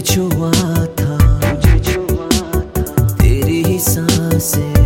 छुआ था मुझे छुआ था। तेरी ही साँसें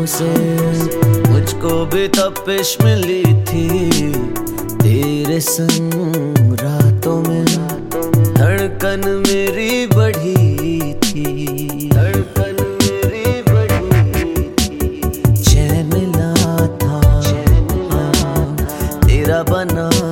आँखों से मुझको भी तपिश मिली थी। तेरे संग रातों में धड़कन मेरी बढ़ी थी। धड़कन मेरी बढ़ी थी। चैन था, था तेरा बना